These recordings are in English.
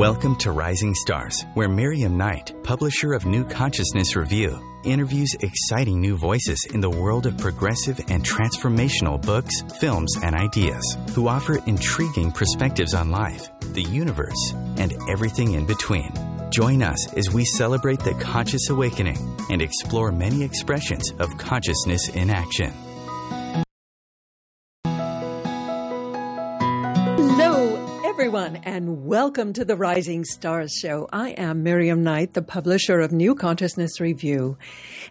Welcome to Rising Stars, where Miriam Knight, publisher of New Consciousness Review, interviews exciting new voices in the world of progressive and transformational books, films, and ideas who offer intriguing perspectives on life, the universe, and everything in between. Join us as we celebrate the conscious awakening and explore many expressions of consciousness in action. Welcome to the Rising Stars Show. I am Miriam Knight, the publisher of New Consciousness Review.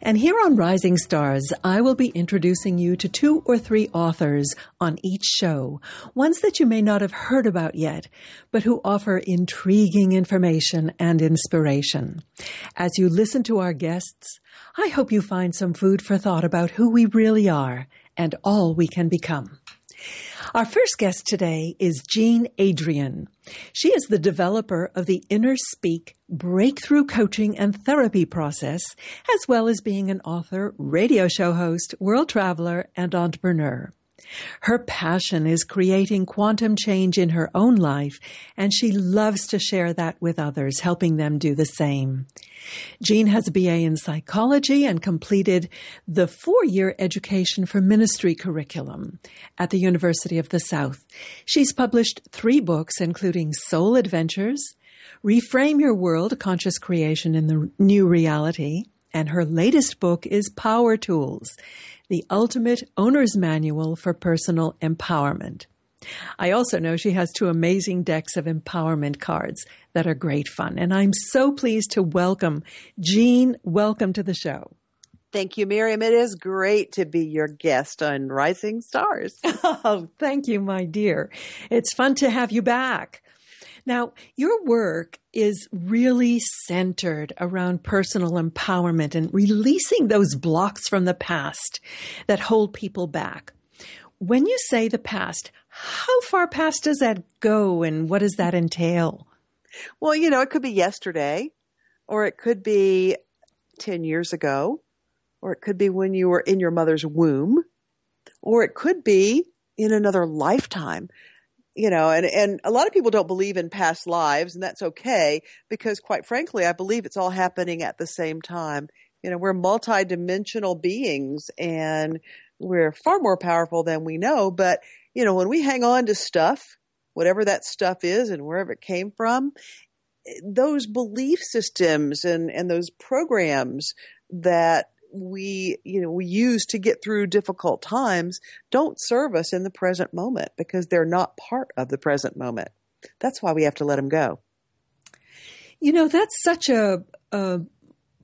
And here on Rising Stars, I will be introducing you to two or three authors on each show, ones that you may not have heard about yet, but who offer intriguing information and inspiration. As you listen to our guests, I hope you find some food for thought about who we really are and all we can become. Our first guest today is Jean Adrienne. She is the developer of the InnerSpeak breakthrough coaching and therapy process, as well as being an author, radio show host, world traveler, and entrepreneur. Her passion is creating quantum change in her own life, and she loves to share that with others, helping them do the same. Jean has a BA in psychology and completed the four year education for ministry curriculum at the University of the South. She's published three books, including Soul Adventures, Reframe Your World Conscious Creation in the New Reality, and her latest book is Power Tools The Ultimate Owner's Manual for Personal Empowerment. I also know she has two amazing decks of empowerment cards that are great fun. And I'm so pleased to welcome Jean. Welcome to the show. Thank you, Miriam. It is great to be your guest on Rising Stars. Oh, thank you, my dear. It's fun to have you back. Now, your work is really centered around personal empowerment and releasing those blocks from the past that hold people back. When you say the past, how far past does that go and what does that entail? Well, you know, it could be yesterday, or it could be 10 years ago, or it could be when you were in your mother's womb, or it could be in another lifetime. You know, and, and a lot of people don't believe in past lives, and that's okay because, quite frankly, I believe it's all happening at the same time. You know, we're multidimensional beings and we're far more powerful than we know. But, you know, when we hang on to stuff, whatever that stuff is and wherever it came from, eh, those belief systems and, and those programs that we you know we use to get through difficult times don't serve us in the present moment because they're not part of the present moment that's why we have to let them go you know that's such a, a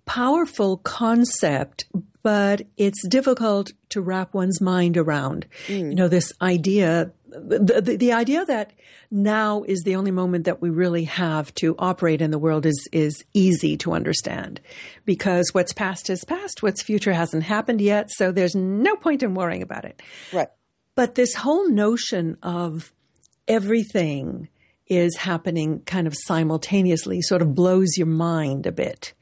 powerful concept but it's difficult to wrap one's mind around. Mm. You know, this idea, the, the, the, idea that now is the only moment that we really have to operate in the world is, is easy to understand because what's past is past, what's future hasn't happened yet. So there's no point in worrying about it. Right. But this whole notion of everything is happening kind of simultaneously sort of blows your mind a bit.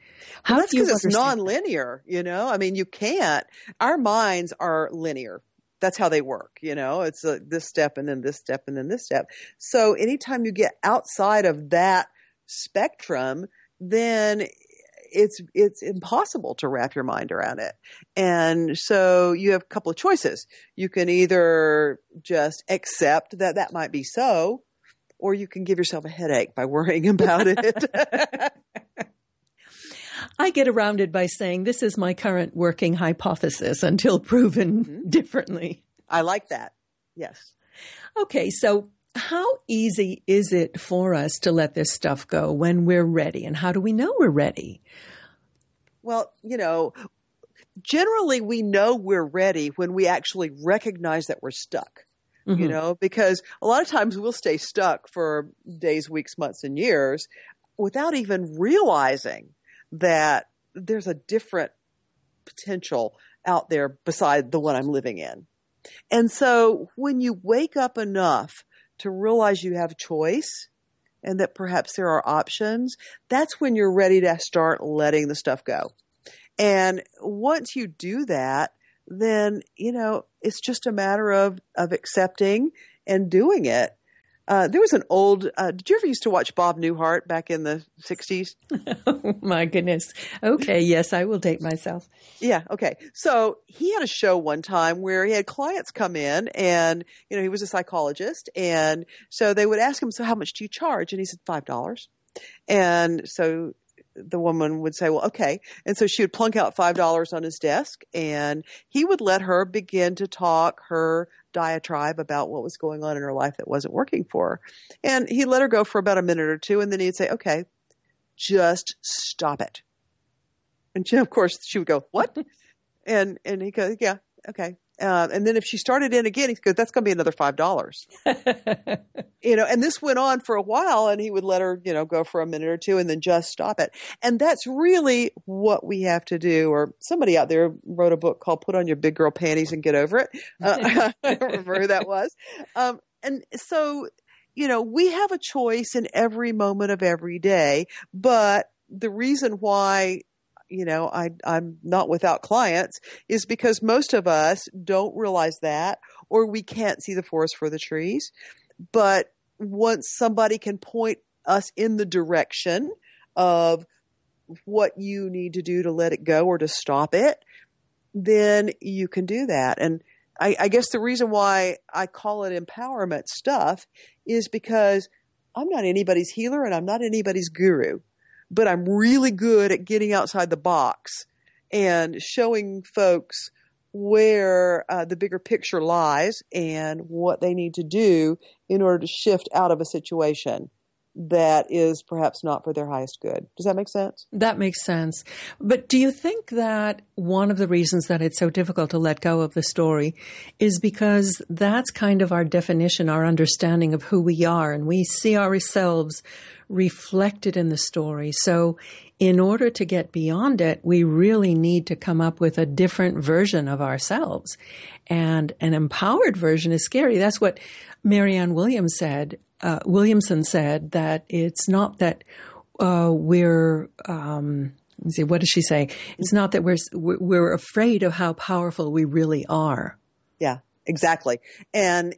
How well, that's because it's nonlinear, you know? I mean, you can't. Our minds are linear. That's how they work, you know? It's a, this step and then this step and then this step. So anytime you get outside of that spectrum, then it's it's impossible to wrap your mind around it. And so you have a couple of choices. You can either just accept that that might be so, or you can give yourself a headache by worrying about it. I get around it by saying this is my current working hypothesis until proven mm-hmm. differently. I like that. Yes. Okay, so how easy is it for us to let this stuff go when we're ready? And how do we know we're ready? Well, you know, generally we know we're ready when we actually recognize that we're stuck. Mm-hmm. You know, because a lot of times we'll stay stuck for days, weeks, months, and years without even realizing that there's a different potential out there beside the one I'm living in. And so when you wake up enough to realize you have choice and that perhaps there are options, that's when you're ready to start letting the stuff go. And once you do that, then, you know, it's just a matter of, of accepting and doing it. Uh, there was an old. Uh, did you ever used to watch Bob Newhart back in the '60s? oh my goodness. Okay, yes, I will date myself. Yeah. Okay. So he had a show one time where he had clients come in, and you know he was a psychologist, and so they would ask him, "So how much do you charge?" And he said five dollars. And so the woman would say, well, okay. And so she would plunk out $5 on his desk and he would let her begin to talk her diatribe about what was going on in her life that wasn't working for her. And he let her go for about a minute or two and then he'd say, okay, just stop it. And she, of course, she would go, what? and, and he goes, yeah, okay. Uh, and then if she started in again, he goes, that's going to be another $5. you know, and this went on for a while and he would let her, you know, go for a minute or two and then just stop it. And that's really what we have to do. Or somebody out there wrote a book called Put on Your Big Girl Panties and Get Over It. Uh, I don't remember who that was. Um, and so, you know, we have a choice in every moment of every day, but the reason why you know, I, I'm not without clients is because most of us don't realize that or we can't see the forest for the trees. But once somebody can point us in the direction of what you need to do to let it go or to stop it, then you can do that. And I, I guess the reason why I call it empowerment stuff is because I'm not anybody's healer and I'm not anybody's guru but I'm really good at getting outside the box and showing folks where uh, the bigger picture lies and what they need to do in order to shift out of a situation that is perhaps not for their highest good. Does that make sense? That makes sense. But do you think that one of the reasons that it's so difficult to let go of the story is because that's kind of our definition, our understanding of who we are, and we see ourselves reflected in the story. So in order to get beyond it, we really need to come up with a different version of ourselves. And an empowered version is scary. That's what Marianne Williams said, uh, Williamson said, that it's not that uh, we're, um, see, what does she say? It's not that we're, we're afraid of how powerful we really are. Yeah, exactly. And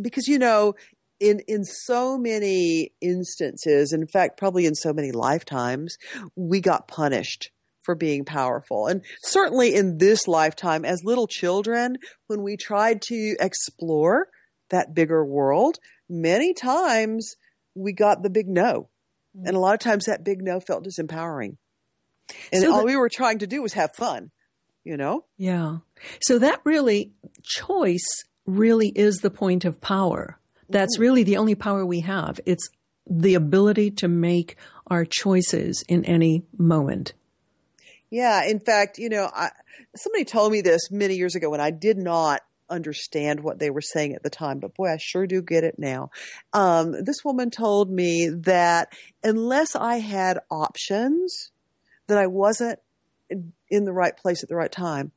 because, you know, in in so many instances, in fact, probably in so many lifetimes, we got punished for being powerful. And certainly in this lifetime, as little children, when we tried to explore that bigger world, many times we got the big no. Mm-hmm. And a lot of times that big no felt disempowering. And so all we were trying to do was have fun, you know? Yeah. So that really, choice really is the point of power. That's really the only power we have. It's the ability to make our choices in any moment. Yeah, in fact, you know, I, somebody told me this many years ago when I did not understand what they were saying at the time, but boy, I sure do get it now. Um, this woman told me that unless I had options, that I wasn't in the right place at the right time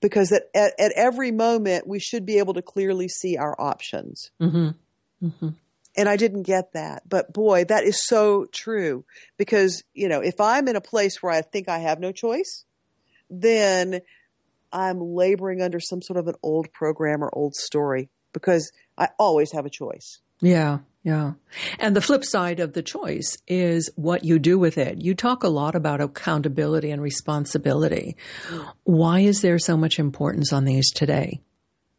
because at, at, at, every moment we should be able to clearly see our options. Mm-hmm. Mm-hmm. And I didn't get that. But boy, that is so true because, you know, if I'm in a place where I think I have no choice, then I'm laboring under some sort of an old program or old story because I always have a choice. Yeah. Yeah. And the flip side of the choice is what you do with it. You talk a lot about accountability and responsibility. Why is there so much importance on these today?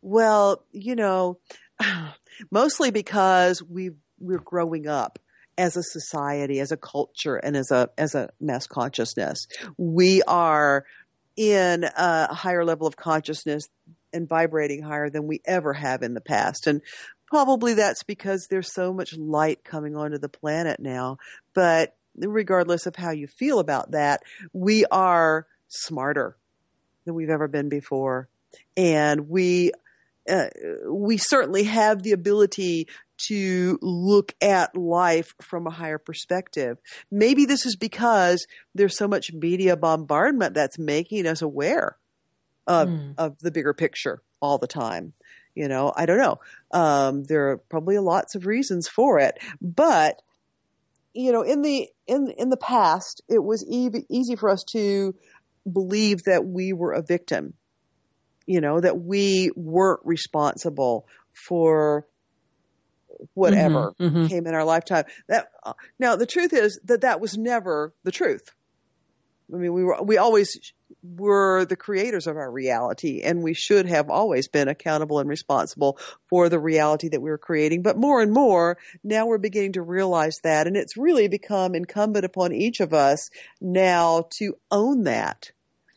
Well, you know, mostly because we we're growing up as a society, as a culture, and as a as a mass consciousness. We are in a higher level of consciousness and vibrating higher than we ever have in the past. And Probably that's because there's so much light coming onto the planet now. But regardless of how you feel about that, we are smarter than we've ever been before. And we, uh, we certainly have the ability to look at life from a higher perspective. Maybe this is because there's so much media bombardment that's making us aware of, mm. of the bigger picture all the time. You know, I don't know. Um, there are probably lots of reasons for it, but you know, in the in in the past, it was e- easy for us to believe that we were a victim. You know, that we weren't responsible for whatever Mhm, mhm. came in our lifetime. That uh, now the truth is that that was never the truth. I mean, we were we always were the creators of our reality, and we should have always been accountable and responsible for the reality that we were creating. But more and more now, we're beginning to realize that, and it's really become incumbent upon each of us now to own that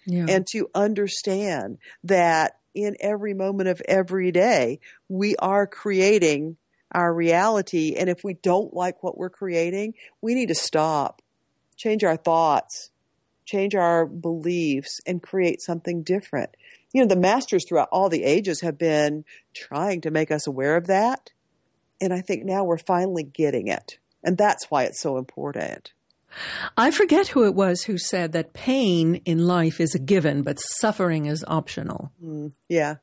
Yeah. and to understand that in every moment of every day, we are creating our reality. And if we don't like what we're creating, we need to stop, change our thoughts, change our beliefs, and create something different. You know, the masters throughout all the ages have been trying to make us aware of that. And I think now we're finally getting it. And that's why it's so important. I forget who it was who said that pain in life is a given, but suffering is optional. Mm, yeah,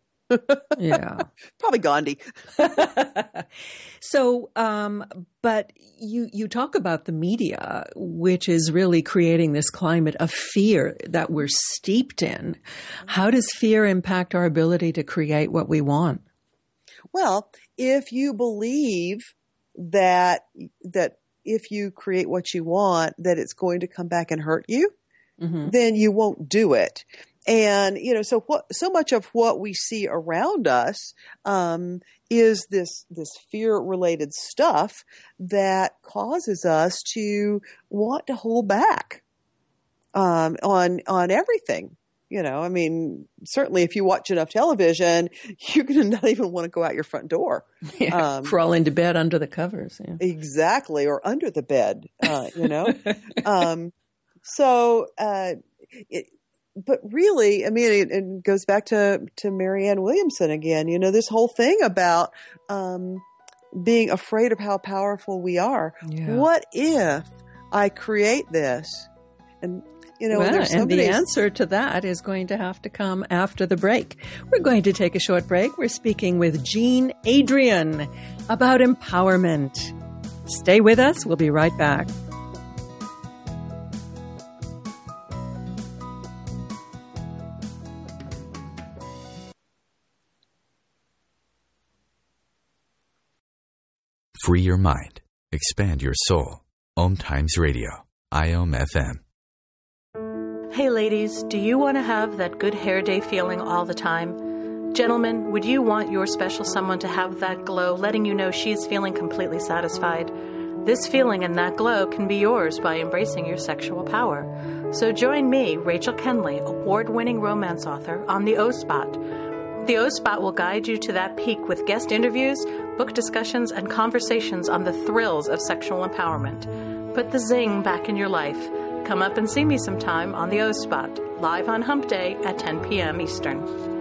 Yeah. probably Gandhi. so, um, but you you talk about the media, which is really creating this climate of fear that we're steeped in. How does fear impact our ability to create what we want? Well, if you believe that that if you create what you want, that it's going to come back and hurt you, Mm-hmm. then you won't do it. And you know, so what? So much of what we see around us um, is this this fear related stuff that causes us to want to hold back um, on on everything. You know, I mean, certainly if you watch enough television, you're going to not even want to go out your front door. Yeah. Um, Crawl into bed under the covers. Yeah. Exactly, or under the bed, uh, you know. um, so, uh, it, but really, I mean, it, it goes back to to Marianne Williamson again. You know, this whole thing about um, being afraid of how powerful we are. Yeah. What if I create this? And you know, well, there's and the answer to that is going to have to come after the break. We're going to take a short break. We're speaking with Jean Adrienne about empowerment. Stay with us. We'll be right back. Free your mind. Expand your soul. Om Times Radio. IOM FM. Hey ladies, do you want to have that good hair day feeling all the time? Gentlemen, would you want your special someone to have that glow, letting you know she's feeling completely satisfied? This feeling and that glow can be yours by embracing your sexual power. So join me, Rachel Kenley, award winning romance author, on the O Spot. The O Spot will guide you to that peak with guest interviews, book discussions, and conversations on the thrills of sexual empowerment. Put the zing back in your life. Come up and see me sometime on the O Spot, live on Hump Day at 10 p.m. Eastern.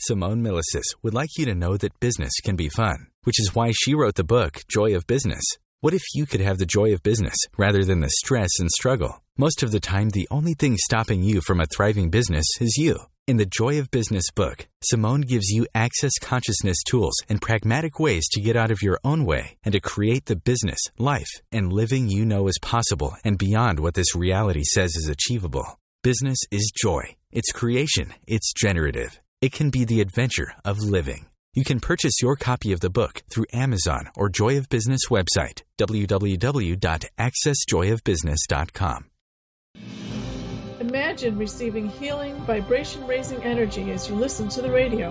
Simone Milasas would like you to know that business can be fun, which is why she wrote the book Joy of Business. What if you could have the joy of business rather than the stress and struggle? Most of the time, the only thing stopping you from a thriving business is you. In the Joy of Business book, Simone gives you access consciousness tools and pragmatic ways to get out of your own way and to create the business, life, and living you know is possible and beyond what this reality says is achievable. Business is joy. It's creation. It's generative. It can be the adventure of living. You can purchase your copy of the book through Amazon or Joy of Business website, www.accessjoyofbusiness.com. Imagine receiving healing, vibration raising energy as you listen to the radio,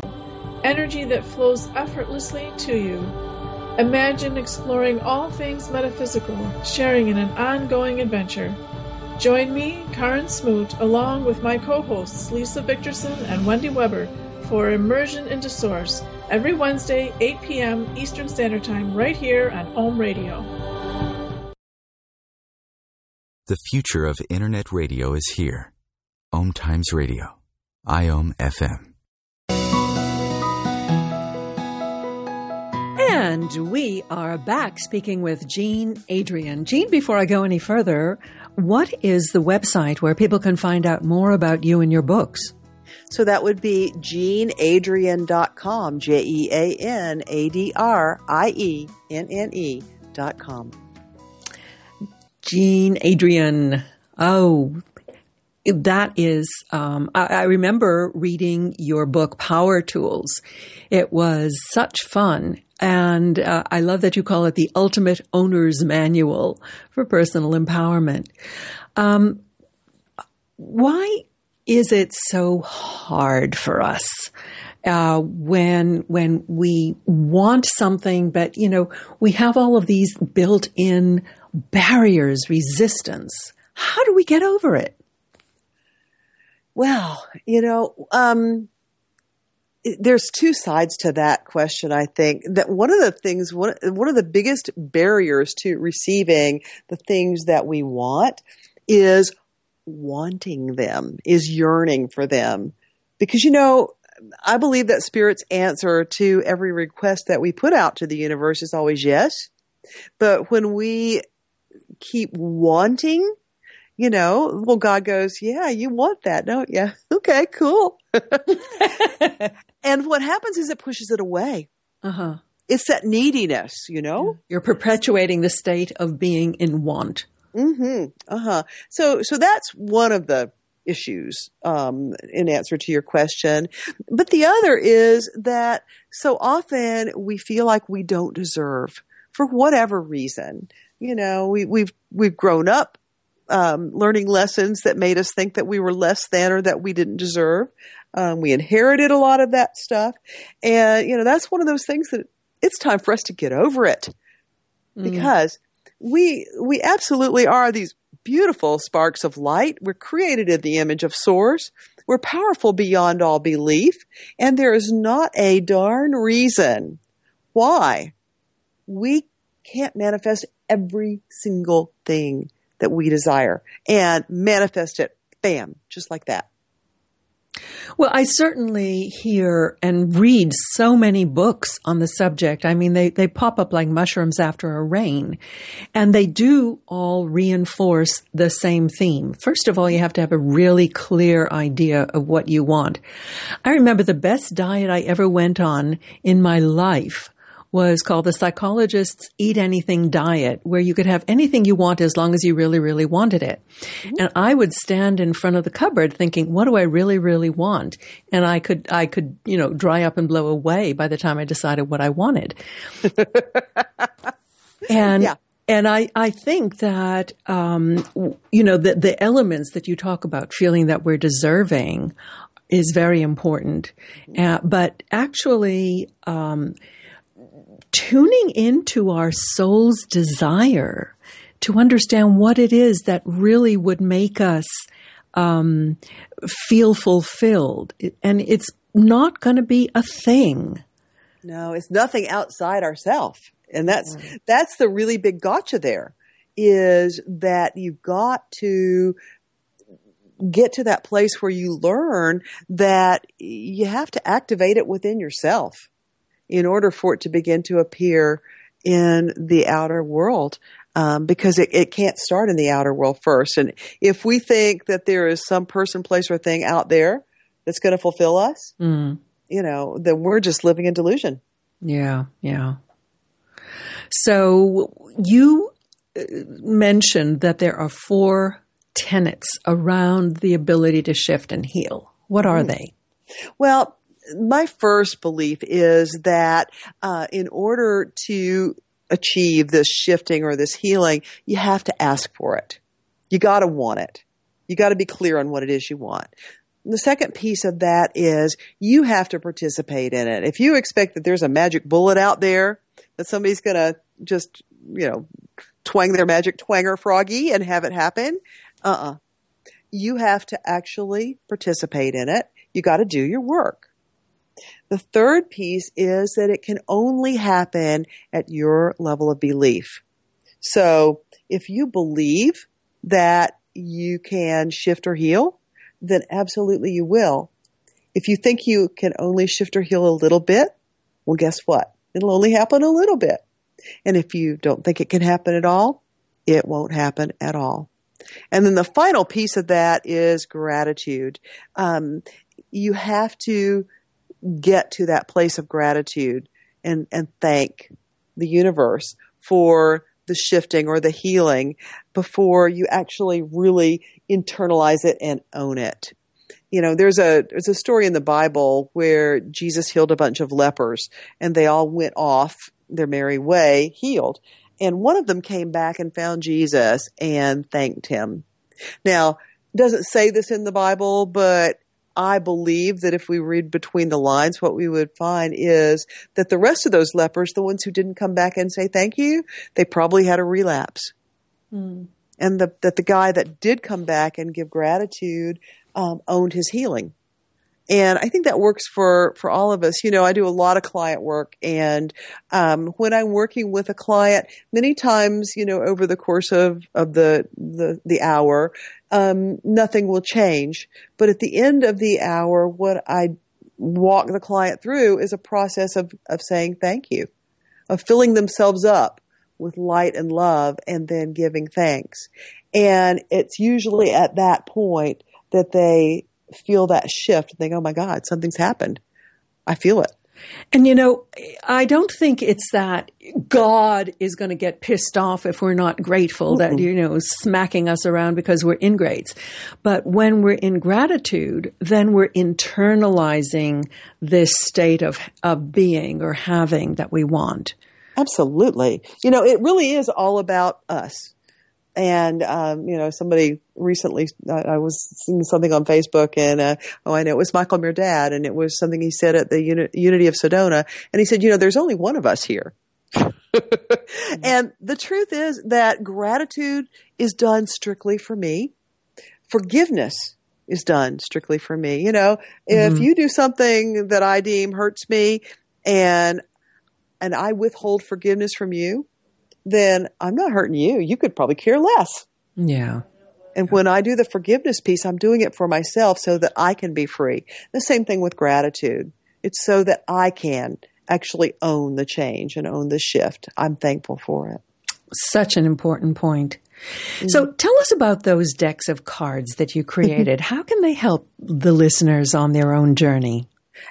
energy that flows effortlessly to you. Imagine exploring all things metaphysical, sharing in an ongoing adventure. Join me, Karen Smoot, along with my co hosts Lisa Victorson and Wendy Weber for Immersion into Source every Wednesday, 8 p.m. Eastern Standard Time, right here on Om Radio. The future of Internet radio is here. Om Times Radio. IOM FM. And we are back speaking with Jean Adrienne. Jean, before I go any further, what is the website where people can find out more about you and your books? So that would be jeanadrienne.com, J E A N A D R I E N N E dot com. Jean Adrienne. Oh, that is, um, I, I, remember reading your book, Power Tools. It was such fun. And uh, I love that you call it the ultimate owner's manual for personal empowerment. Um, why is it so hard for us uh, when when we want something, but you know we have all of these built-in barriers, resistance? How do we get over it? Well, you know, um, there's two sides to that question. I think that one of the things, one, one of the biggest barriers to receiving the things that we want is wanting them, is yearning for them. Because, you know, I believe that Spirit's answer to every request that we put out to the universe is always yes. But when we keep wanting you know, well, God goes, yeah, you want that, don't you? Okay, cool. and what happens is it pushes it away. Uh huh. It's that neediness, you know? You're perpetuating the state of being in want. Mm-hmm. Uh-huh. So, so that's one of the issues, um, in answer to your question. But the other is that so often we feel like we don't deserve for whatever reason. You know, we, we've, we've grown up um, learning lessons that made us think that we were less than or that we didn't deserve. Um, we inherited a lot of that stuff, and you know that's one of those things that it's time for us to get over it mm. because we we absolutely are these beautiful sparks of light. We're created in the image of Source. We're powerful beyond all belief, and there is not a darn reason why we can't manifest every single thing that we desire and manifest it, bam, just like that. Well, I certainly hear and read so many books on the subject. I mean, they, they pop up like mushrooms after a rain, and they do all reinforce the same theme. First of all, you have to have a really clear idea of what you want. I remember the best diet I ever went on in my life was called the Psychologist's Eat Anything Diet, where you could have anything you want as long as you really, really wanted it. Mm-hmm. And I would stand in front of the cupboard thinking, what do I really, really want? And I could, I could, you know, dry up and blow away by the time I decided what I wanted. and, yeah. And I, I think that, um, you know, the, the elements that you talk about, feeling that we're deserving, is very important. Uh, but actually, um, tuning into our soul's desire to understand what it is that really would make us um, feel fulfilled. And it's not going to be a thing. No, it's nothing outside ourselves. And that's, right. that's the really big gotcha there is that you've got to get to that place where you learn that you have to activate it within yourself in order for it to begin to appear in the outer world. Um, because it, it can't start in the outer world first. And if we think that there is some person, place, or thing out there that's going to fulfill us, mm. you know, then we're just living in delusion. Yeah, yeah. So you uh, mentioned that there are four tenets around the ability to shift and heal. What are mm. they? Well, my first belief is that uh, in order to achieve this shifting or this healing, you have to ask for it. You got to want it. You got to be clear on what it is you want. The second piece of that is you have to participate in it. If you expect that there's a magic bullet out there that somebody's going to just, you know, twang their magic twanger froggy and have it happen, uh-uh. You have to actually participate in it. You got to do your work. The third piece is that it can only happen at your level of belief. So if you believe that you can shift or heal, then absolutely you will. If you think you can only shift or heal a little bit, well, guess what? It'll only happen a little bit. And if you don't think it can happen at all, it won't happen at all. And then the final piece of that is gratitude. Um, you have to get to that place of gratitude and, and thank the universe for the shifting or the healing before you actually really internalize it and own it. You know, there's a there's a story in the Bible where Jesus healed a bunch of lepers and they all went off their merry way healed. And one of them came back and found Jesus and thanked him. Now, doesn't say this in the Bible, but I believe that if we read between the lines, what we would find is that the rest of those lepers, the ones who didn't come back and say thank you, they probably had a relapse. Mm. And the, that the guy that did come back and give gratitude um, owned his healing. And I think that works for, for all of us. You know, I do a lot of client work and, um, when I'm working with a client, many times, you know, over the course of, of the, the, the hour, um, nothing will change. But at the end of the hour, what I walk the client through is a process of, of saying thank you, of filling themselves up with light and love and then giving thanks. And it's usually at that point that they feel that shift and think, oh my God, something's happened. I feel it. And you know, I don't think it's that God is going to get pissed off if we're not grateful, mm that, you know, smacking us around because we're ingrates. But when we're in gratitude, then we're internalizing this state of, of being or having that we want. Absolutely. You know, it really is all about us. And um, you know, somebody recently, I was seeing something on Facebook, and uh, oh, I know it was Michael Mirdad, and it was something he said at the Uni- Unity of Sedona, and he said, you know, there's only one of us here. and the truth is that gratitude is done strictly for me. Forgiveness is done strictly for me. You know, mm-hmm. if you do something that I deem hurts me and and I withhold forgiveness from you, then I'm not hurting you. You could probably care less. Yeah. And when I do the forgiveness piece, I'm doing it for myself so that I can be free. The same thing with gratitude. It's so that I can actually own the change and own the shift. I'm thankful for it. Such an important point. Mm-hmm. So tell us about those decks of cards that you created. How can they help the listeners on their own journey?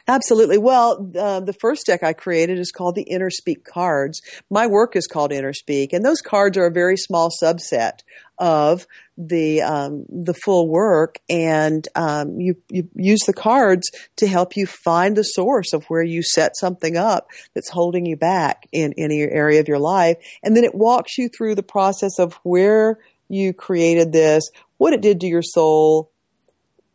Absolutely. Well, uh, the first deck I created is called the InnerSpeak cards. My work is called InnerSpeak, and those cards are a very small subset of the um, the full work, and um, you you use the cards to help you find the source of where you set something up that's holding you back in any area of your life, and then it walks you through the process of where you created this, what it did to your soul,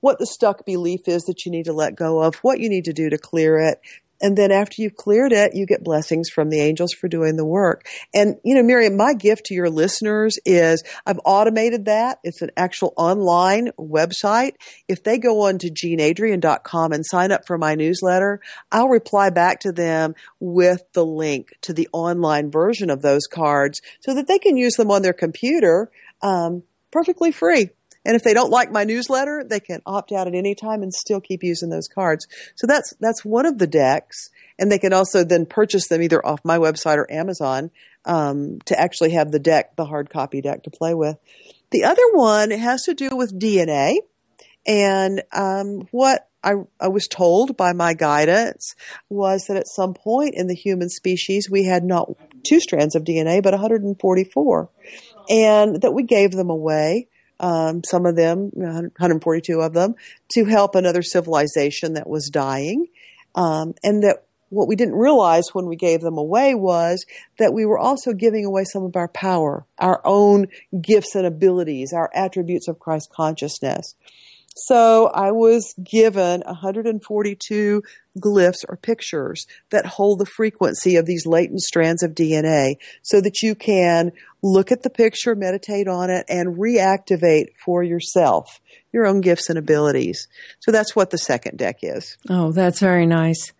what the stuck belief is that you need to let go of, what you need to do to clear it. And then after you've cleared it, you get blessings from the angels for doing the work. And, you know, Miriam, my gift to your listeners is I've automated that. It's an actual online website. If they go on to jeanadrienne.com and sign up for my newsletter, I'll reply back to them with the link to the online version of those cards so that they can use them on their computer um, perfectly free. And if they don't like my newsletter, they can opt out at any time and still keep using those cards. So that's that's one of the decks, and they can also then purchase them either off my website or Amazon um, to actually have the deck, the hard copy deck, to play with. The other one has to do with DNA, and um, what I, I, was told by my guidance was that at some point in the human species we had not two strands of DNA but 144, and that we gave them away um, some of them, 142 of them, to help another civilization that was dying. Um, and that what we didn't realize when we gave them away was that we were also giving away some of our power, our own gifts and abilities, our attributes of Christ consciousness. So I was given 142 glyphs or pictures that hold the frequency of these latent strands of DNA so that you can look at the picture, meditate on it, and reactivate for yourself your own gifts and abilities. So that's what the second deck is. Oh, that's very nice.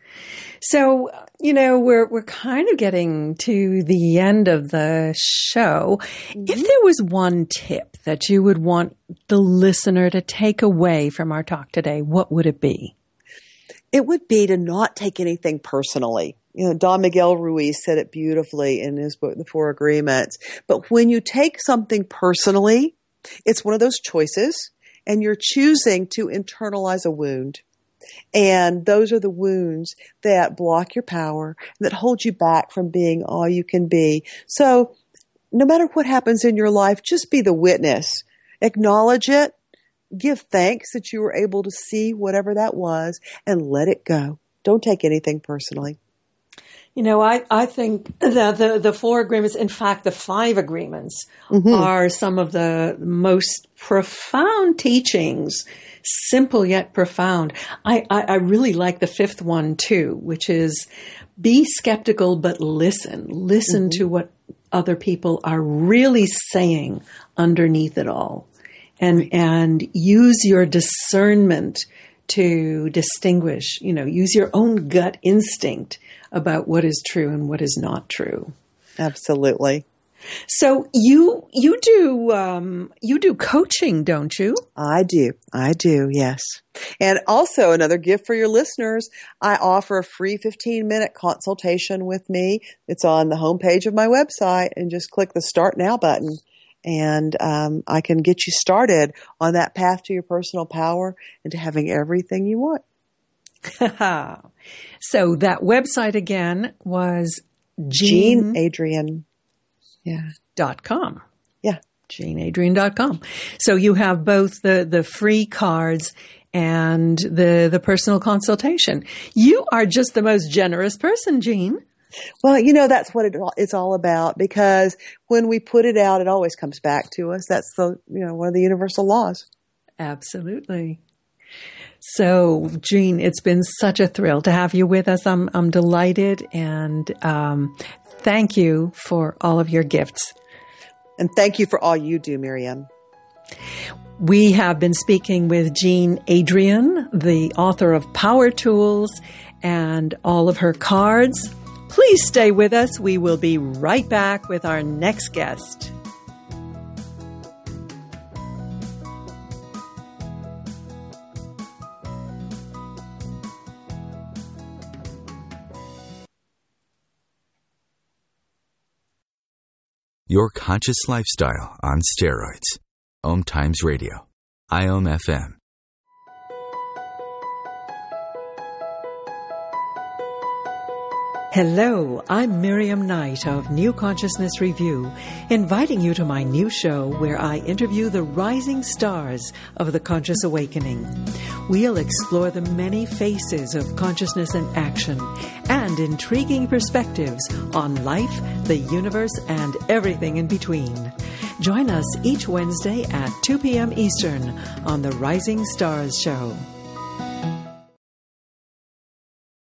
So, you know, we're we're kind of getting to the end of the show. Mm-hmm. If there was one tip that you would want the listener to take away from our talk today, what would it be? It would be to not take anything personally. you know, Don Miguel Ruiz said it beautifully in his book, The Four Agreements. But when you take something personally, it's one of those choices and you're choosing to internalize a wound. And those are the wounds that block your power, that hold you back from being all you can be. So no matter what happens in your life, just be the witness. Acknowledge it. Give thanks that you were able to see whatever that was and let it go. Don't take anything personally. You know, I, I think that the, the four agreements, in fact, the five agreements mm-hmm. are some of the most profound teachings, simple yet profound. I, I, I really like the fifth one too, which is be skeptical, but listen. Listen mm-hmm. to what other people are really saying underneath it all. And, and use your discernment to distinguish, you know, use your own gut instinct about what is true and what is not true. Absolutely. So you you do um, you do coaching, don't you? I do. I do. Yes. And also another gift for your listeners, I offer a free 15 minute consultation with me. It's on the homepage of my website and just click the start now button and um, I can get you started on that path to your personal power and to having everything you want. so that website again was Jean, Jean Adrienne. Yeah. Dot com. Yeah. JeanAdrienne.com. So you have both the, the free cards and the, the personal consultation. You are just the most generous person, Jean. Well, you know, that's what it, it's all about because when we put it out, it always comes back to us. That's the, you know, one of the universal laws. Absolutely. So, Jean, it's been such a thrill to have you with us. I'm, I'm delighted and um, thank you for all of your gifts. And thank you for all you do, Miriam. We have been speaking with Jean Adrienne, the author of Power Tools and all of her cards. Please stay with us. We will be right back with our next guest. Your conscious lifestyle on steroids. Om Times Radio. IOM FM. Hello, I'm Miriam Knight of New Consciousness Review, inviting you to my new show where I interview the rising stars of the conscious awakening. We'll explore the many faces of consciousness and action and intriguing perspectives on life, the universe, and everything in between. Join us each Wednesday at 2 p.m. Eastern on the Rising Stars Show.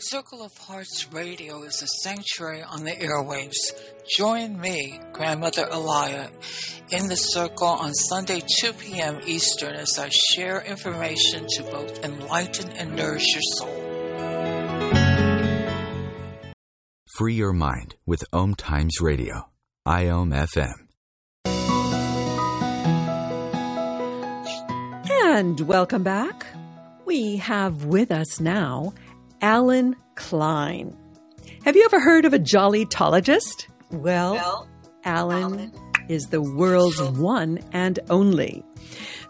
Circle of Hearts Radio is a sanctuary on the airwaves. Join me, Grandmother Elia, in the circle on Sunday 2 p.m. Eastern as I share information to both enlighten and nourish your soul. Free your mind with Om Times Radio, IOM FM. And welcome back. We have with us now Allen Klein. Have you ever heard of a jollytologist? Well, well Allen, is the world's one and only.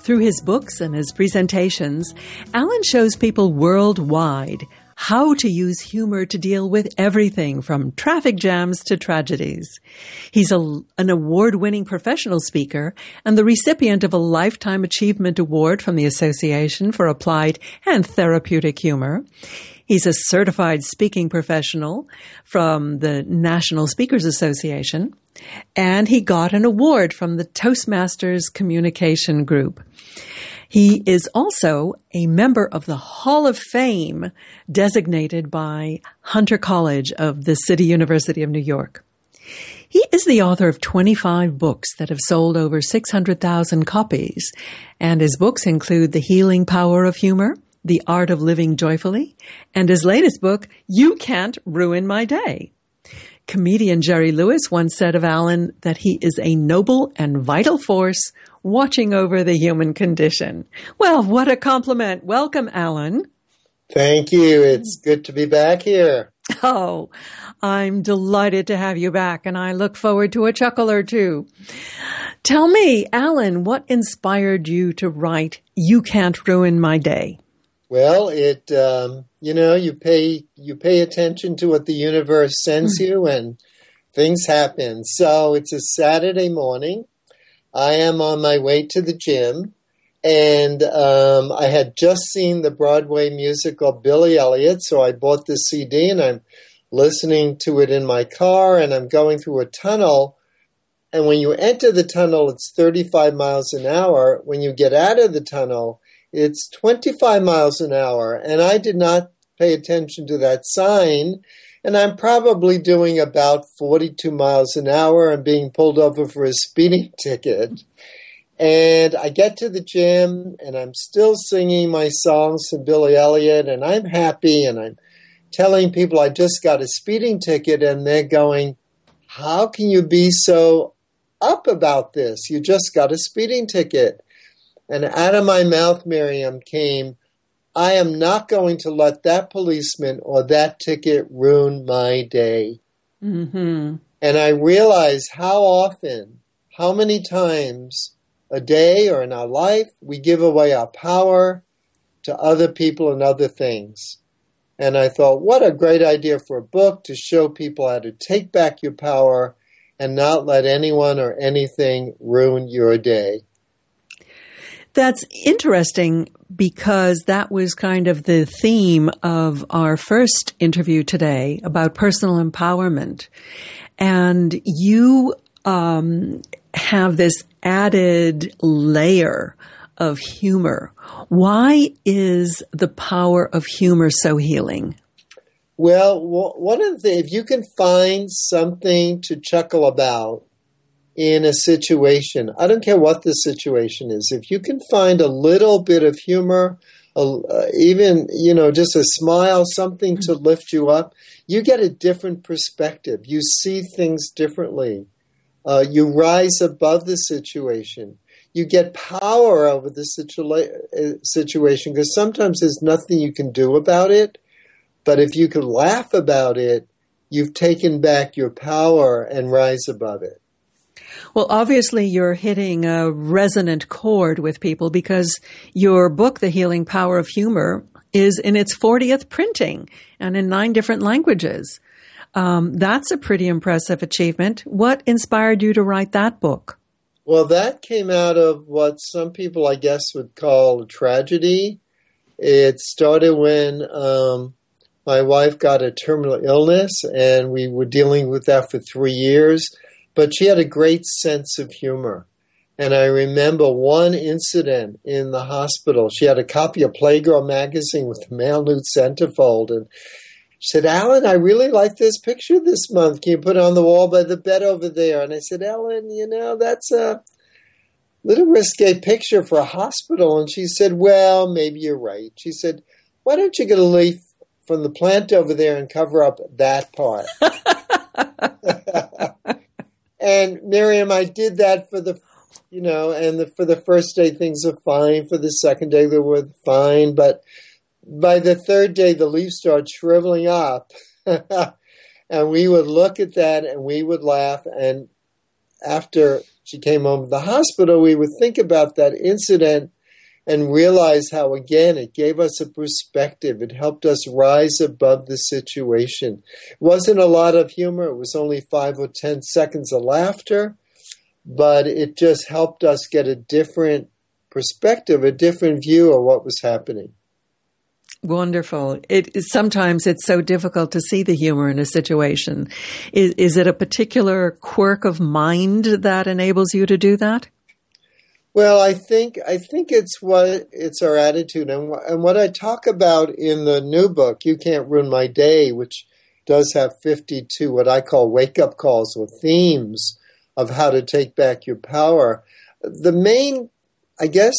Through his books and his presentations, Allen shows people worldwide how to use humor to deal with everything from traffic jams to tragedies. He's a, an award winning professional speaker and the recipient of a Lifetime Achievement Award from the Association for Applied and Therapeutic Humor. He's a certified speaking professional from the National Speakers Association, and he got an award from the Toastmasters Communication Group. He is also a member of the Hall of Fame designated by Hunter College of the City University of New York. He is the author of 25 books that have sold over 600,000 copies, and his books include The Healing Power of Humor, the Art of Living Joyfully, and his latest book, You Can't Ruin My Day. Comedian Jerry Lewis once said of Allen that he is a noble and vital force watching over the human condition. Well, what a compliment. Welcome, Allen. Thank you. It's good to be back here. Oh, I'm delighted to have you back, and I look forward to a chuckle or two. Tell me, Allen, what inspired you to write You Can't Ruin My Day? Well, it um, you know you pay you pay attention to what the universe sends you, and things happen. So it's a Saturday morning. I am on my way to the gym, and um, I had just seen the Broadway musical Billy Elliot, so I bought the CD and I'm listening to it in my car, and I'm going through a tunnel. And when you enter the tunnel, it's 35 miles an hour. When you get out of the tunnel, it's 25 miles an hour. And I did not pay attention to that sign. And I'm probably doing about 42 miles an hour and being pulled over for a speeding ticket. And I get to the gym and I'm still singing my songs to Billy Elliot and I'm happy and I'm telling people I just got a speeding ticket and they're going, How can you be so up about this? You just got a speeding ticket. And out of my mouth, Miriam, came, I am not going to let that policeman or that ticket ruin my day. Mm-hmm. And I realize how often, how many times a day or in our life we give away our power to other people and other things. And I thought, what a great idea for a book to show people how to take back your power and not let anyone or anything ruin your day. That's interesting because that was kind of the theme of our first interview today about personal empowerment. And you um, have this added layer of humor. Why is the power of humor so healing? Well, one of the if you can find something to chuckle about in a situation, I don't care what the situation is, if you can find a little bit of humor, uh, even you know just a smile, something to mm-hmm. lift you up, you get a different perspective. You see things differently. Uh, you rise above the situation. You get power over the situa- uh, situation because sometimes there's nothing you can do about it. But if you can laugh about it, you've taken back your power and rise above it. Well, obviously, you're hitting a resonant chord with people because your book, The Healing Power of Humor, is in its 40th printing and in nine different languages. Um, that's a pretty impressive achievement. What inspired you to write that book? Well, that came out of what some people, I guess, would call a tragedy. It started when um, my wife got a terminal illness, and we were dealing with that for three years but she had a great sense of humor. And I remember one incident in the hospital. She had a copy of Playgirl magazine with the male nude centerfold. And she said, Allen, I really like this picture this month. Can you put it on the wall by the bed over there? And I said, Alan, you know, that's a little risque picture for a hospital. And she said, Well, maybe you're right. She said, Why don't you get a leaf from the plant over there and cover up that part? And Miriam, I did that for the, you know, and the, for the first day things are fine. For the second day they were fine, but by the third day the leaves start shriveling up, and we would look at that and we would laugh. And after she came home from the hospital, we would think about that incident, and realize how, again, it gave us a perspective. It helped us rise above the situation. It wasn't a lot of humor, it was only five or 10 seconds of laughter, but it just helped us get a different perspective, a different view of what was happening. Wonderful. It sometimes it's so difficult to see the humor in a situation. Is, is it a particular quirk of mind that enables you to do that? Well, I think I think it's what it's our attitude, and and what I talk about in the new book, "You Can't Ruin My Day," which does have fifty-two what I call wake-up calls or themes of how to take back your power. The main, I guess,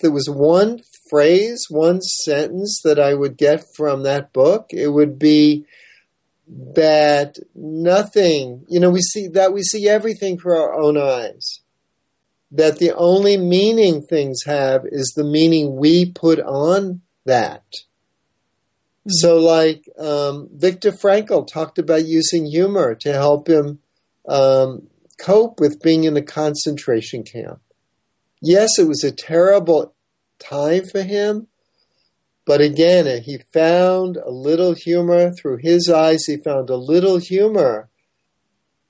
there was one phrase, one sentence that I would get from that book. It would be that nothing, you know, we see that we see everything through our own eyes that the only meaning things have is the meaning we put on that. Mm-hmm. So, like um, Viktor Frankl talked about using humor to help him um, cope with being in a concentration camp. Yes, it was a terrible time for him, but again, he found a little humor through his eyes. He found a little humor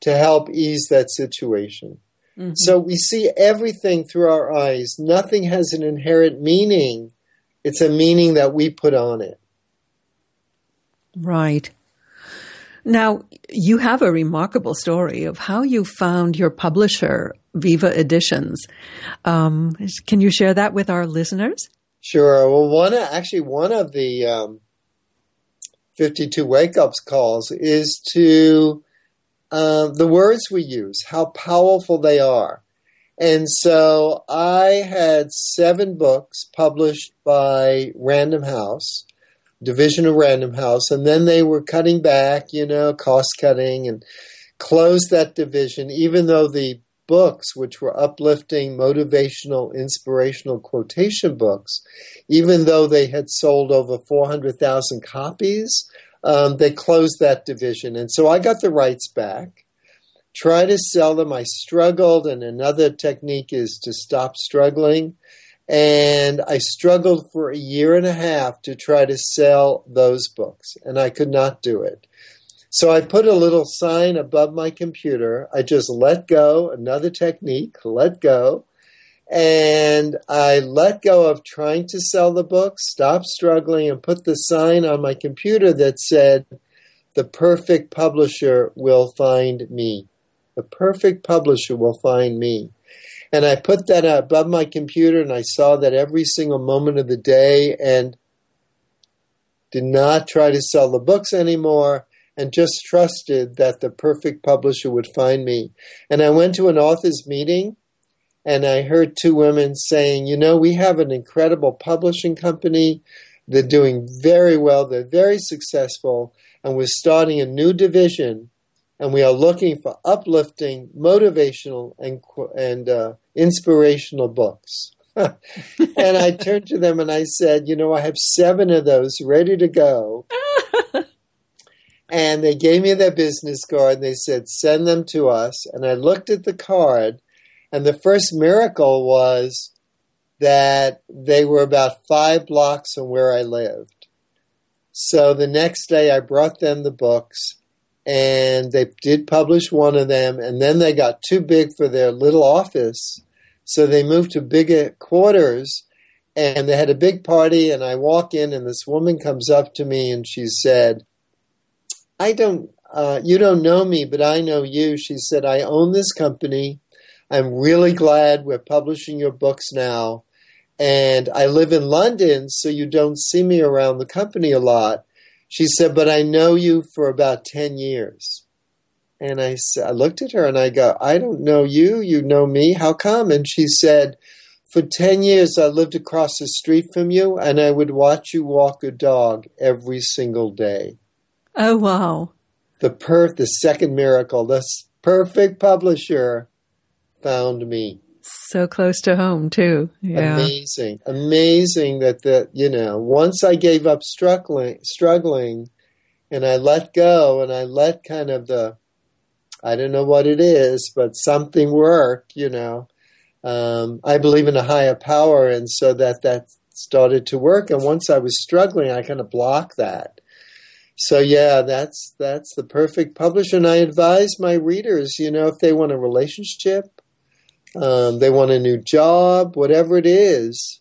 to help ease that situation. Mm-hmm. So we see everything through our eyes. Nothing has an inherent meaning. It's a meaning that we put on it. Right. Now, you have a remarkable story of how you found your publisher, Viva Editions. Um, can you share that with our listeners? Sure. Well, one actually one of the um, fifty-two wake-ups calls is to the words we use, how powerful they are. And so I had seven books published by Random House, division of Random House, and then they were cutting back, you know, cost cutting and closed that division, even though the books, which were uplifting, motivational, inspirational quotation books, even though they had sold over 400,000 copies, um, they closed that division. And so I got the rights back. Try to sell them. I struggled, and another technique is to stop struggling. And I struggled for a year and a half to try to sell those books, and I could not do it. So I put a little sign above my computer. I just let go, another technique, let go. And I let go of trying to sell the book, stopped struggling, and put the sign on my computer that said, The perfect publisher will find me. The perfect publisher will find me. And I put that above my computer and I saw that every single moment of the day and did not try to sell the books anymore and just trusted that the perfect publisher would find me. And I went to an author's meeting and I heard two women saying, you know, we have an incredible publishing company. They're doing very well. They're very successful. And we're starting a new division. And we are looking for uplifting, motivational, and, and uh, inspirational books. and I turned to them and I said, you know, I have seven of those ready to go. and they gave me their business card and they said, send them to us. And I looked at the card and the first miracle was that they were about five blocks from where I lived. So the next day I brought them the books and they did publish one of them and then they got too big for their little office. So they moved to bigger quarters and they had a big party and I walk in and this woman comes up to me and she said, I don't, uh, you don't know me, but I know you. She said, I own this company I'm really glad we're publishing your books now. And I live in London, so you don't see me around the company a lot. She said, but I know you for about 10 years. And I, I looked at her and I go, I don't know you. You know me. How come? And she said, for 10 years, I lived across the street from you and I would watch you walk a dog every single day. Oh, wow. The per, the second miracle, the perfect publisher found me. So close to home too. Yeah. Amazing. Amazing that the you know, once I gave up struggling struggling and I let go and I let kind of the I don't know what it is, but something work, you know. um, I believe in a higher power, and so that that started to work. And once I was struggling, I kind of blocked that. So yeah, that's that's the perfect publisher. And I advise my readers, you know, if they want a relationship, um, they want a new job, whatever it is,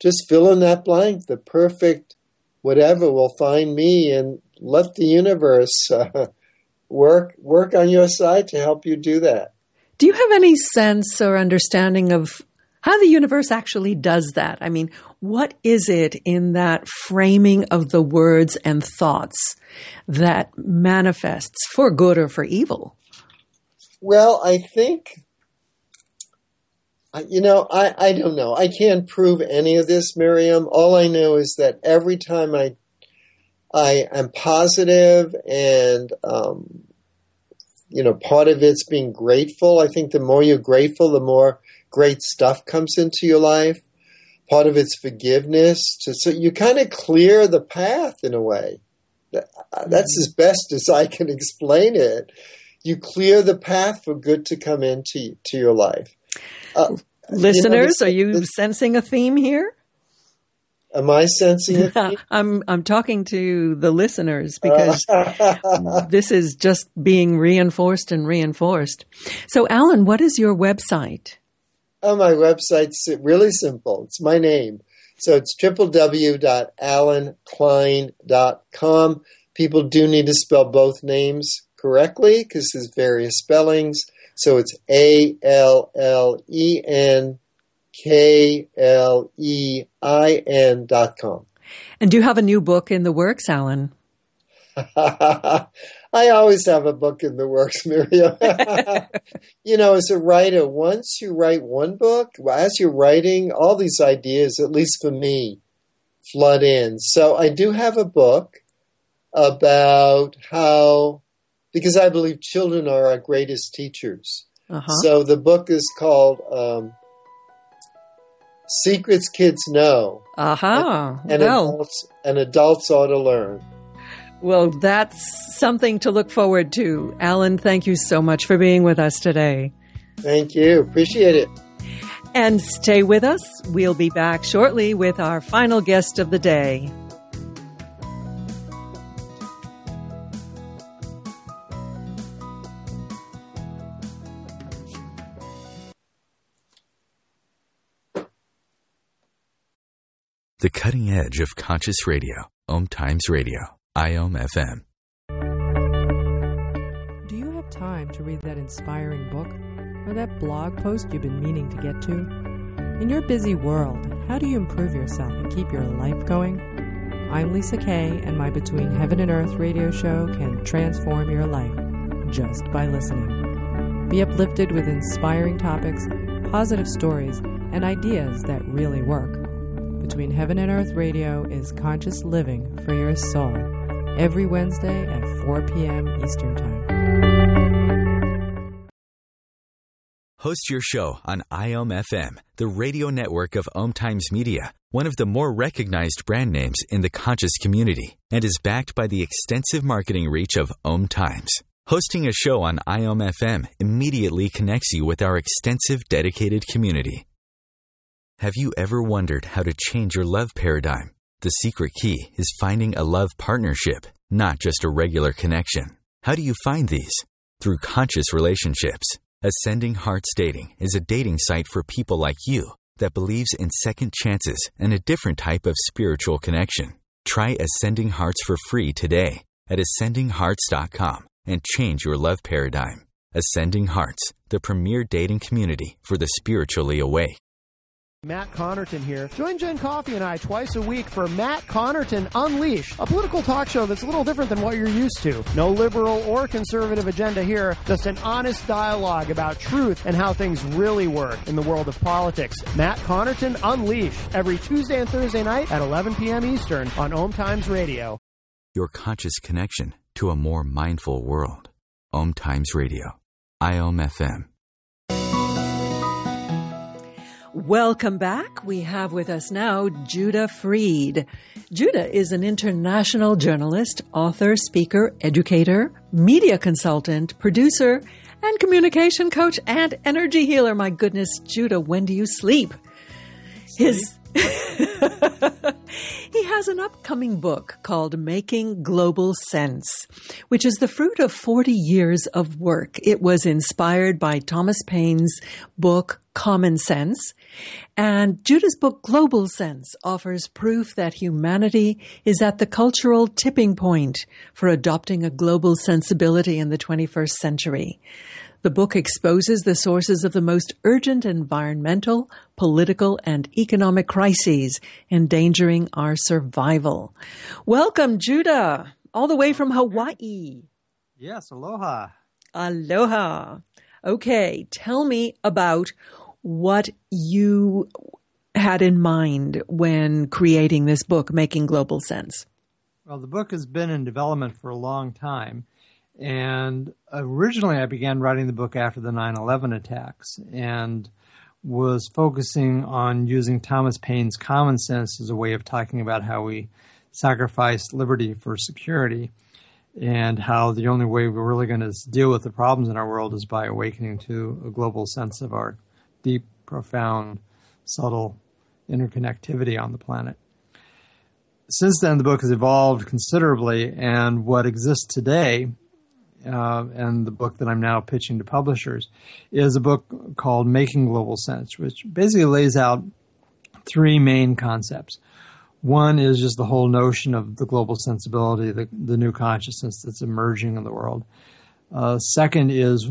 just fill in that blank. The perfect whatever will find me, and let the universe uh, work work on your side to help you do that. Do you have any sense or understanding of how the universe actually does that? I mean, what is it in that framing of the words and thoughts that manifests for good or for evil? Well, I think, you know, I, I don't know. I can't prove any of this, Miriam. All I know is that every time I I am positive and um, you know, part of it's being grateful. I think the more you're grateful, the more great stuff comes into your life. Part of it's forgiveness. So you kind of clear the path in a way. Uh, that's as best as I can explain it. You clear the path for good to come into to your life. Uh, Listeners, you know, are you this, sensing a theme here? Am I sensing it? I'm I'm talking to the listeners because this is just being reinforced and reinforced. So, Allen, what is your website? Oh, my website's really simple. It's my name. So it's www.allenklein.com. People do need to spell both names correctly because there's various spellings. So it's A L L E N K L E I N dot com. And do you have a new book in the works, Allen? I always have a book in the works, Miriam. you know, as a writer, once you write one book, as you're writing, all these ideas, at least for me, flood in. So I do have a book about how, because I believe children are our greatest teachers. Uh-huh. So the book is called um, Secrets Kids Know. Uh-huh. And, and, well. adults, and adults ought to learn. Well, that's something to look forward to. Allen, thank you so much for being with us today. Thank you. Appreciate it. And stay with us. We'll be back shortly with our final guest of the day. The cutting edge of conscious radio, Om Times Radio, IOM FM. Do you have time to read that inspiring book or that blog post you've been meaning to get to? In your busy world, how do you improve yourself and keep your life going? I'm Lisa Kay, and my Between Heaven and Earth radio show can transform your life just by listening. Be uplifted with inspiring topics, positive stories, and ideas that really work. Between Heaven and Earth Radio is conscious living for your soul every Wednesday at 4 p.m. Eastern Time. Host your show on IOM FM, the radio network of Om Times Media, one of the more recognized brand names in the conscious community, and is backed by the extensive marketing reach of Om Times. Hosting a show on IOM FM immediately connects you with our extensive dedicated community. Have you ever wondered how to change your love paradigm? The secret key is finding a love partnership, not just a regular connection. How do you find these? Through conscious relationships. Ascending Hearts Dating is a dating site for people like you that believes in second chances and a different type of spiritual connection. Try Ascending Hearts for free today at ascendinghearts.com and change your love paradigm. Ascending Hearts, the premier dating community for the spiritually awake. Matt Connerton here. Join Jen Coffee and I twice a week for Matt Connerton Unleashed, a political talk show that's a little different than what you're used to. No liberal or conservative agenda here, just an honest dialogue about truth and how things really work in the world of politics. Matt Connerton Unleashed, every Tuesday and Thursday night at 11 p.m. Eastern on Om Times Radio. Your conscious connection to a more mindful world. Om Times Radio. IOM FM. Welcome back. We have with us now Judah Freed. Judah is an international journalist, author, speaker, educator, media consultant, producer, and communication coach and energy healer. My goodness, Judah, when do you sleep? His he has an upcoming book called Making Global Sense, which is the fruit of 40 years of work. It was inspired by Thomas Paine's book Common Sense. And Judah's book Global Sense offers proof that humanity is at the cultural tipping point for adopting a global sensibility in the 21st century. The book exposes the sources of the most urgent environmental, political, and economic crises endangering our survival. Welcome, Judah, all the way from Hawaii. Yes, aloha. Aloha. Okay, tell me about what you had in mind when creating this book, Making Global Sense. Well, the book has been in development for a long time. And originally, I began writing the book after the 9 11 attacks and was focusing on using Thomas Paine's common sense as a way of talking about how we sacrifice liberty for security and how the only way we're really going to deal with the problems in our world is by awakening to a global sense of our deep, profound, subtle interconnectivity on the planet. Since then, the book has evolved considerably, and what exists today uh, and the book that I'm now pitching to publishers is a book called Making Global Sense, which basically lays out three main concepts. One is just the whole notion of the global sensibility, the, the new consciousness that's emerging in the world. Uh, second is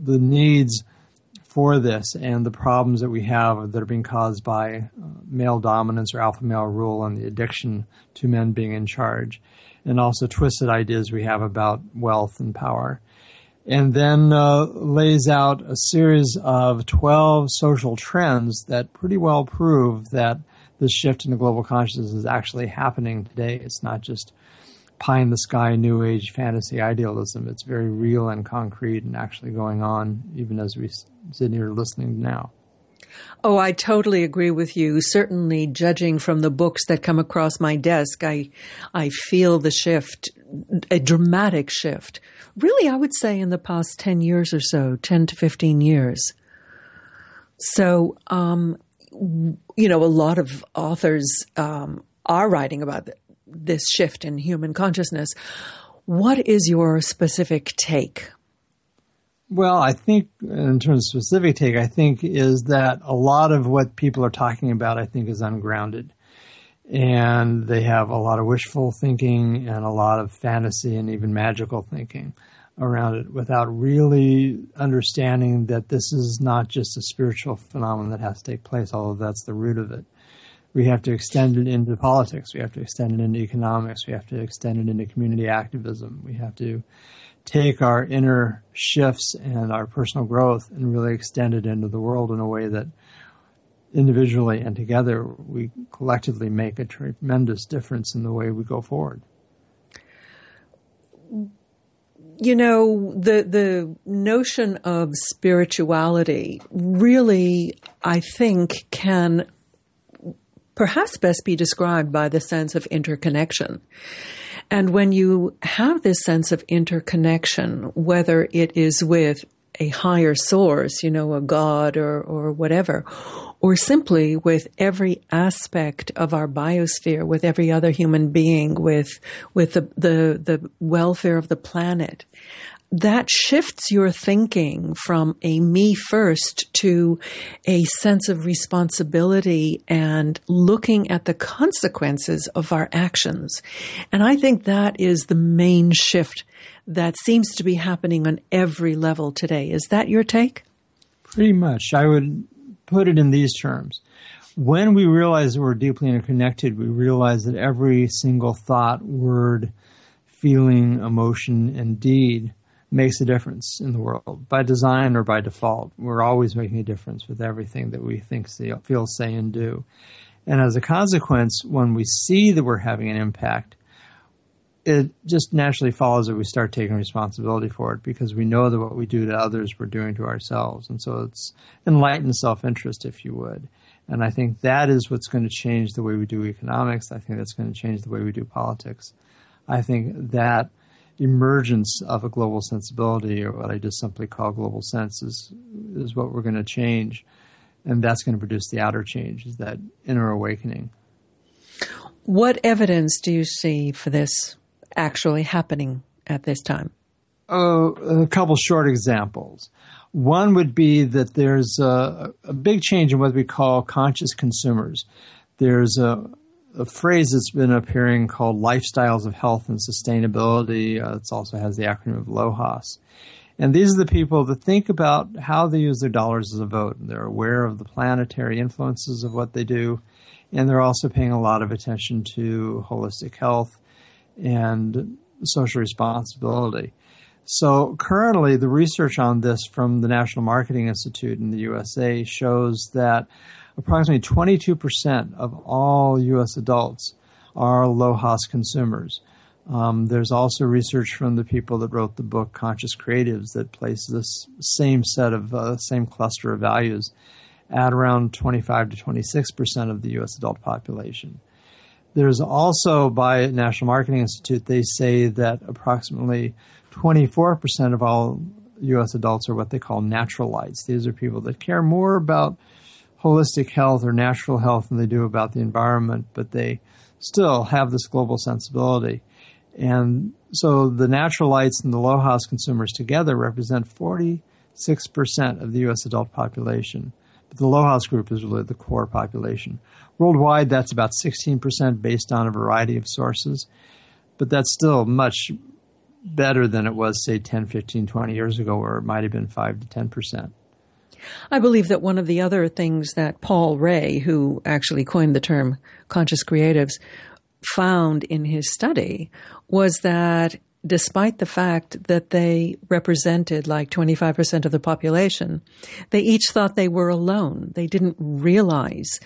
the needs for this and the problems that we have that are being caused by uh, male dominance or alpha male rule and the addiction to men being in charge and also twisted ideas we have about wealth and power. And then uh, lays out a series of 12 social trends that pretty well prove that this shift in the global consciousness is actually happening today. It's not just pie in the sky, new age fantasy idealism. It's very real and concrete and actually going on even as we sit here listening now. Oh, I totally agree with you. Certainly, judging from the books that come across my desk, I, I feel the shift, a dramatic shift. Really, I would say in the past 10 years or so, 10 to 15 years. So, um, you know, a lot of authors um, are writing about this shift in human consciousness. What is your specific take? Well, I think in terms of specific take, I think is that a lot of what people are talking about, I think, is ungrounded. And they have a lot of wishful thinking and a lot of fantasy and even magical thinking around it without really understanding that this is not just a spiritual phenomenon that has to take place, although that's the root of it. We have to extend it into politics. We have to extend it into economics. We have to extend it into community activism. We have to take our inner shifts and our personal growth and really extend it into the world in a way that individually and together we collectively make a tremendous difference in the way we go forward. You know, the the notion of spirituality really I think can perhaps best be described by the sense of interconnection. And when you have this sense of interconnection, whether it is with a higher source, you know, a God or, or whatever, or simply with every aspect of our biosphere, with every other human being, with, with the, the, the welfare of the planet that shifts your thinking from a me first to a sense of responsibility and looking at the consequences of our actions. And I think that is the main shift that seems to be happening on every level today. Is that your take? Pretty much. I would put it in these terms. When we realize that we're deeply interconnected, we realize that every single thought, word, feeling, emotion, and deed makes a difference in the world by design or by default. We're always making a difference with everything that we think, feel, say, and do. And as a consequence, when we see that we're having an impact, it just naturally follows that we start taking responsibility for it because we know that what we do to others, we're doing to ourselves. And so it's enlightened self interest, if you would. And I think that is what's going to change the way we do economics. I think that's going to change the way we do politics. I think that emergence of a global sensibility, or what I just simply call global sense, is, is what we're going to change. And that's going to produce the outer change, is that inner awakening. What evidence do you see for this actually happening at this time? Oh, a couple short examples. One would be that there's a, a big change in what we call conscious consumers. There's a, a, phrase that's been appearing called lifestyles of health and sustainability. Uh, it also has the acronym of LOHAS. And these are the people that think about how they use their dollars as a vote. They're aware of the planetary influences of what they do, and they're also paying a lot of attention to holistic health and social responsibility. So currently, the research on this from the National Marketing Institute in the USA shows that approximately 22% of all U.S. adults are LOHAS consumers. Um, there's also research from the people that wrote the book Conscious Creatives that places this same set of uh, same cluster of values at around 25 to 26 percent of the U.S. adult population. There's also by National Marketing Institute, they say that approximately 24% of all U.S. adults are what they call naturalites. These are people that care more about holistic health or natural health than they do about the environment, but they still have this global sensibility. And so the naturalites and the LOHAS consumers together represent 46% of the U.S. adult population. But the LOHAS group is really the core population. Worldwide, that's about 16% based on a variety of sources, but that's still much better than it was, say, 10, 15, 20 years ago, where it might have been 5 to 10%. I believe that one of the other things that Paul Ray, who actually coined the term conscious creatives, found in his study was that despite the fact that they represented like 25% of the population, they each thought they were alone. They didn't realize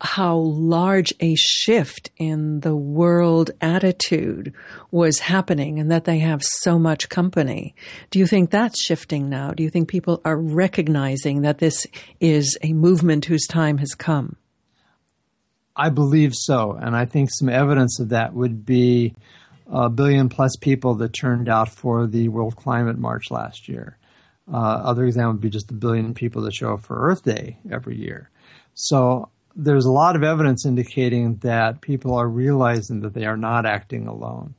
how large a shift in the world attitude was happening and that they have so much company. Do you think that's shifting now? Do you think people are recognizing that this is a movement whose time has come? I believe so. And I think some evidence of that would be a billion plus people that turned out for the World Climate March last year. Uh, other example would be just the billion people that show up for Earth Day every year. So there's a lot of evidence indicating that people are realizing that they are not acting alone.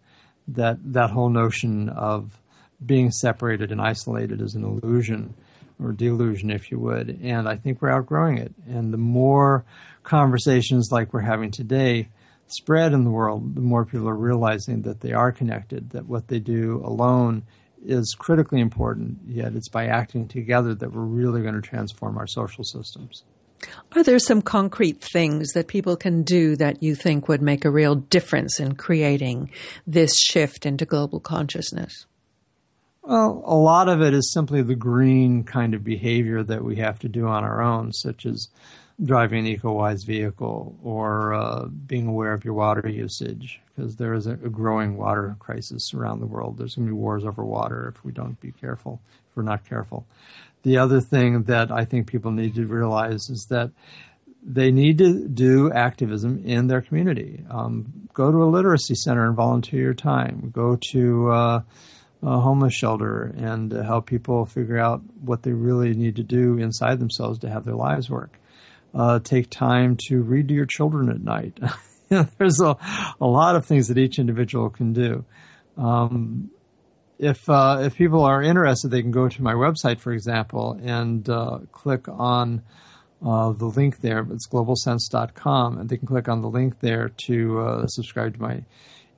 That that whole notion of being separated and isolated is an illusion or delusion, if you would. And I think we're outgrowing it. And the more conversations like we're having today spread in the world, the more people are realizing that they are connected, that what they do alone is critically important, yet it's by acting together that we're really going to transform our social systems. Are there some concrete things that people can do that you think would make a real difference in creating this shift into global consciousness? Well, a lot of it is simply the green kind of behavior that we have to do on our own, such as driving an eco-wise vehicle or uh, being aware of your water usage, because there is a, a growing water crisis around the world. There's going to be wars over water if we don't be careful, if we're not careful. The other thing that I think people need to realize is that they need to do activism in their community. Um, go to a literacy center and volunteer your time. Go to uh, a homeless shelter and uh, help people figure out what they really need to do inside themselves to have their lives work. Uh, take time to read to your children at night. There's a, a lot of things that each individual can do. Um, if uh, if people are interested, they can go to my website, for example, and uh, click on uh, the link there. It's globalsense.com, and they can click on the link there to uh, subscribe to my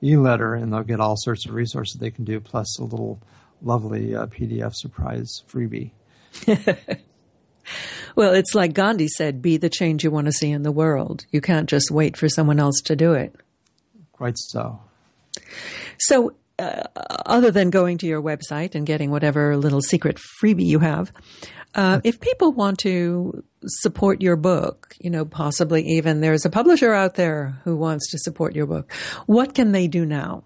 e-letter, and they'll get all sorts of resources they can do, plus a little lovely uh, PDF surprise freebie. well, it's like Gandhi said: "Be the change you want to see in the world. You can't just wait for someone else to do it." Quite so. So, uh, other than going to your website and getting whatever little secret freebie you have, uh, if people want to support your book, you know, possibly even there's a publisher out there who wants to support your book, what can they do now?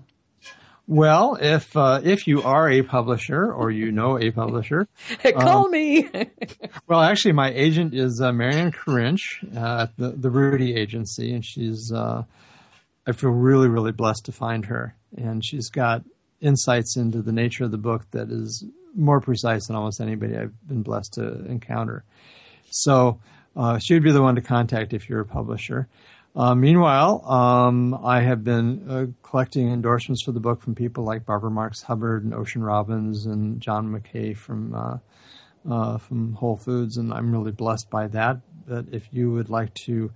Well, if uh, if you are a publisher or you know a publisher, call um, me. well, actually, my agent is uh, Maryann Karinch uh, at the the Rudy Agency, and she's uh, I feel really really blessed to find her, and she's got insights into the nature of the book that is more precise than almost anybody I've been blessed to encounter. So uh, she would be the one to contact if you're a publisher. Uh, meanwhile, um, I have been uh, collecting endorsements for the book from people like Barbara Marx Hubbard and Ocean Robbins and John Mackey from uh, uh, from Whole Foods, and I'm really blessed by that. But if you would like to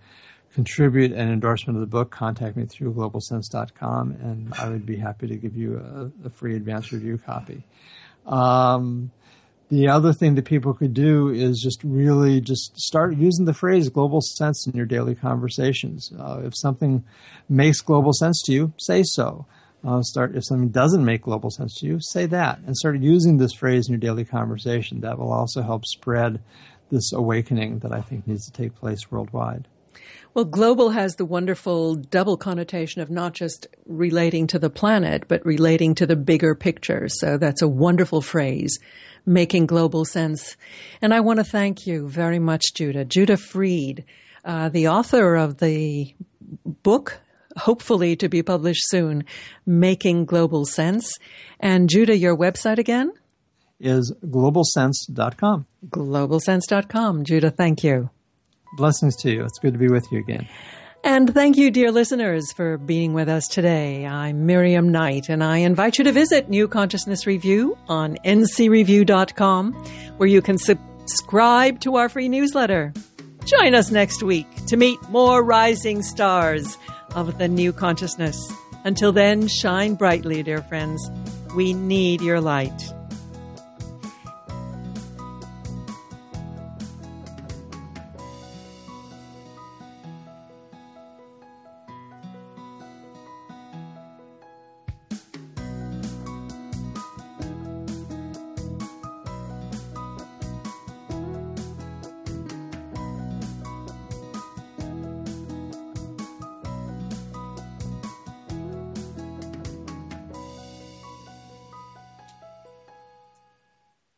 contribute an endorsement of the book, contact me through globalsense.com, and I would be happy to give you a, a free advance review copy. Um, the other thing that people could do is just really just start using the phrase global sense in your daily conversations. Uh, if something makes global sense to you, say so. Uh, start if something doesn't make global sense to you, say that, and start using this phrase in your daily conversation. That will also help spread this awakening that I think needs to take place worldwide. Well, global has the wonderful double connotation of not just relating to the planet, but relating to the bigger picture. So that's a wonderful phrase, making global sense. And I want to thank you very much, Judah. Judah Freed, uh, the author of the book, hopefully to be published soon, Making Global Sense. And Judah, your website again? Is globalsense.com. Globalsense.com. Judah, thank you. Blessings to you. It's good to be with you again. And thank you, dear listeners, for being with us today. I'm Miriam Knight, and I invite you to visit New Consciousness Review on ncreview.com, where you can subscribe to our free newsletter. Join us next week to meet more rising stars of the new consciousness. Until then, shine brightly, dear friends. We need your light.